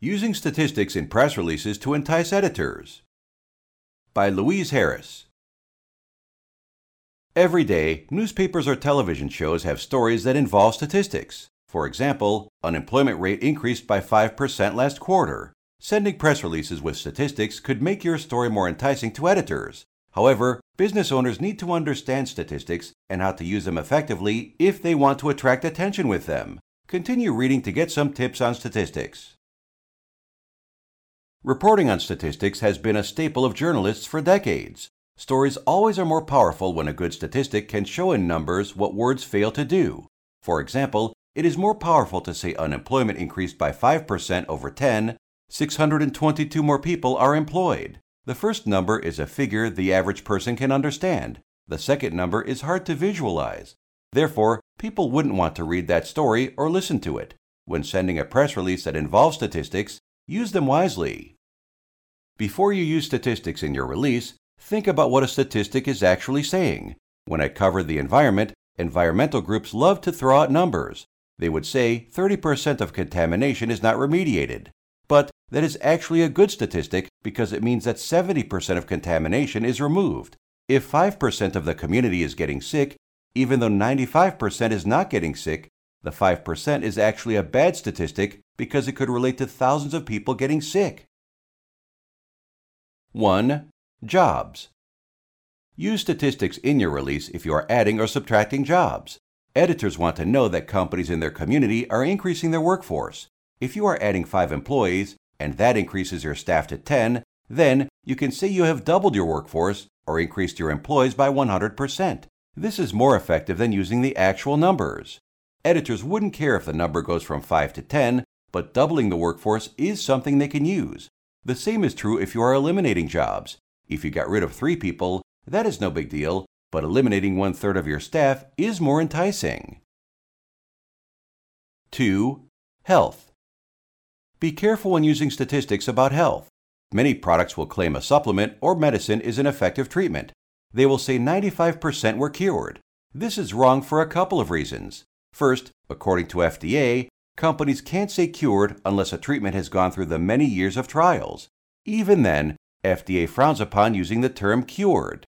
Using Statistics in Press Releases to Entice Editors by Louise Harris. Every day, newspapers or television shows have stories that involve statistics. For example, unemployment rate increased by 5% last quarter. Sending press releases with statistics could make your story more enticing to editors. However, business owners need to understand statistics and how to use them effectively if they want to attract attention with them. Continue reading to get some tips on statistics. Reporting on statistics has been a staple of journalists for decades. Stories always are more powerful when a good statistic can show in numbers what words fail to do. For example, it is more powerful to say unemployment increased by 5% over 10, 622 more people are employed. The first number is a figure the average person can understand. The second number is hard to visualize. Therefore, people wouldn't want to read that story or listen to it. When sending a press release that involves statistics, Use them wisely. Before you use statistics in your release, think about what a statistic is actually saying. When I covered the environment, environmental groups love to throw out numbers. They would say 30% of contamination is not remediated. But that is actually a good statistic because it means that 70% of contamination is removed. If 5% of the community is getting sick, even though 95% is not getting sick, the 5% is actually a bad statistic because it could relate to thousands of people getting sick. 1. Jobs. Use statistics in your release if you are adding or subtracting jobs. Editors want to know that companies in their community are increasing their workforce. If you are adding 5 employees and that increases your staff to 10, then you can say you have doubled your workforce or increased your employees by 100%. This is more effective than using the actual numbers. Editors wouldn't care if the number goes from 5 to 10, but doubling the workforce is something they can use. The same is true if you are eliminating jobs. If you got rid of three people, that is no big deal, but eliminating one third of your staff is more enticing. 2. Health. Be careful when using statistics about health. Many products will claim a supplement or medicine is an effective treatment. They will say 95% were cured. This is wrong for a couple of reasons. First, according to FDA, companies can't say cured unless a treatment has gone through the many years of trials. Even then, FDA frowns upon using the term cured.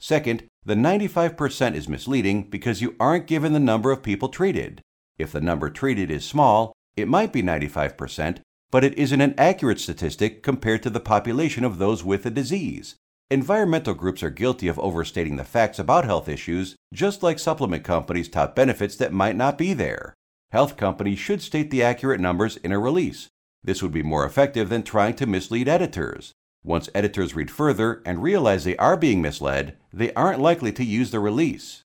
Second, the 95% is misleading because you aren't given the number of people treated. If the number treated is small, it might be 95%, but it isn't an accurate statistic compared to the population of those with the disease. Environmental groups are guilty of overstating the facts about health issues, just like supplement companies tout benefits that might not be there. Health companies should state the accurate numbers in a release. This would be more effective than trying to mislead editors. Once editors read further and realize they are being misled, they aren't likely to use the release.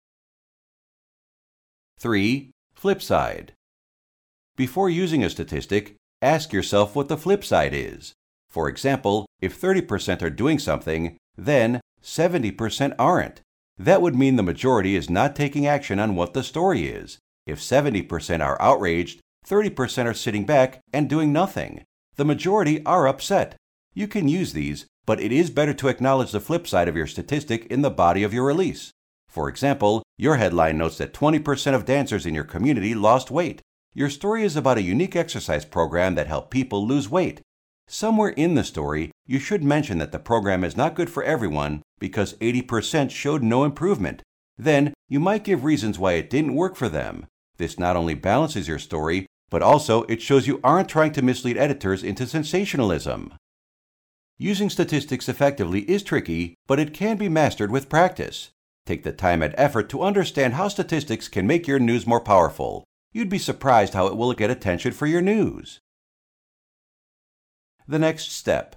3. Flip side. Before using a statistic, ask yourself what the flip side is. For example, if 30% are doing something, then 70% aren't. That would mean the majority is not taking action on what the story is. If 70% are outraged, 30% are sitting back and doing nothing. The majority are upset. You can use these, but it is better to acknowledge the flip side of your statistic in the body of your release. For example, your headline notes that 20% of dancers in your community lost weight. Your story is about a unique exercise program that helped people lose weight. Somewhere in the story, you should mention that the program is not good for everyone because 80% showed no improvement. Then, you might give reasons why it didn't work for them. This not only balances your story, but also it shows you aren't trying to mislead editors into sensationalism. Using statistics effectively is tricky, but it can be mastered with practice. Take the time and effort to understand how statistics can make your news more powerful. You'd be surprised how it will get attention for your news the next step.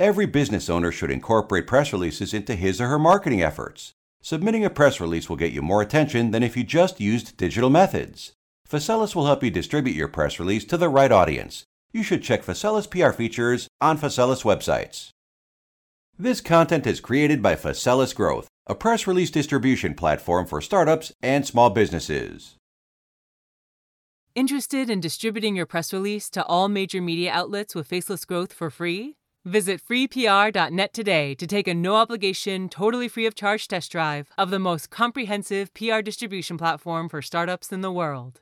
Every business owner should incorporate press releases into his or her marketing efforts. Submitting a press release will get you more attention than if you just used digital methods. Faselis will help you distribute your press release to the right audience. You should check Faselis PR features on Faselis websites. This content is created by Faselis Growth, a press release distribution platform for startups and small businesses. Interested in distributing your press release to all major media outlets with Faselis Growth for free? Visit freepr.net today to take a no obligation, totally free of charge test drive of the most comprehensive PR distribution platform for startups in the world.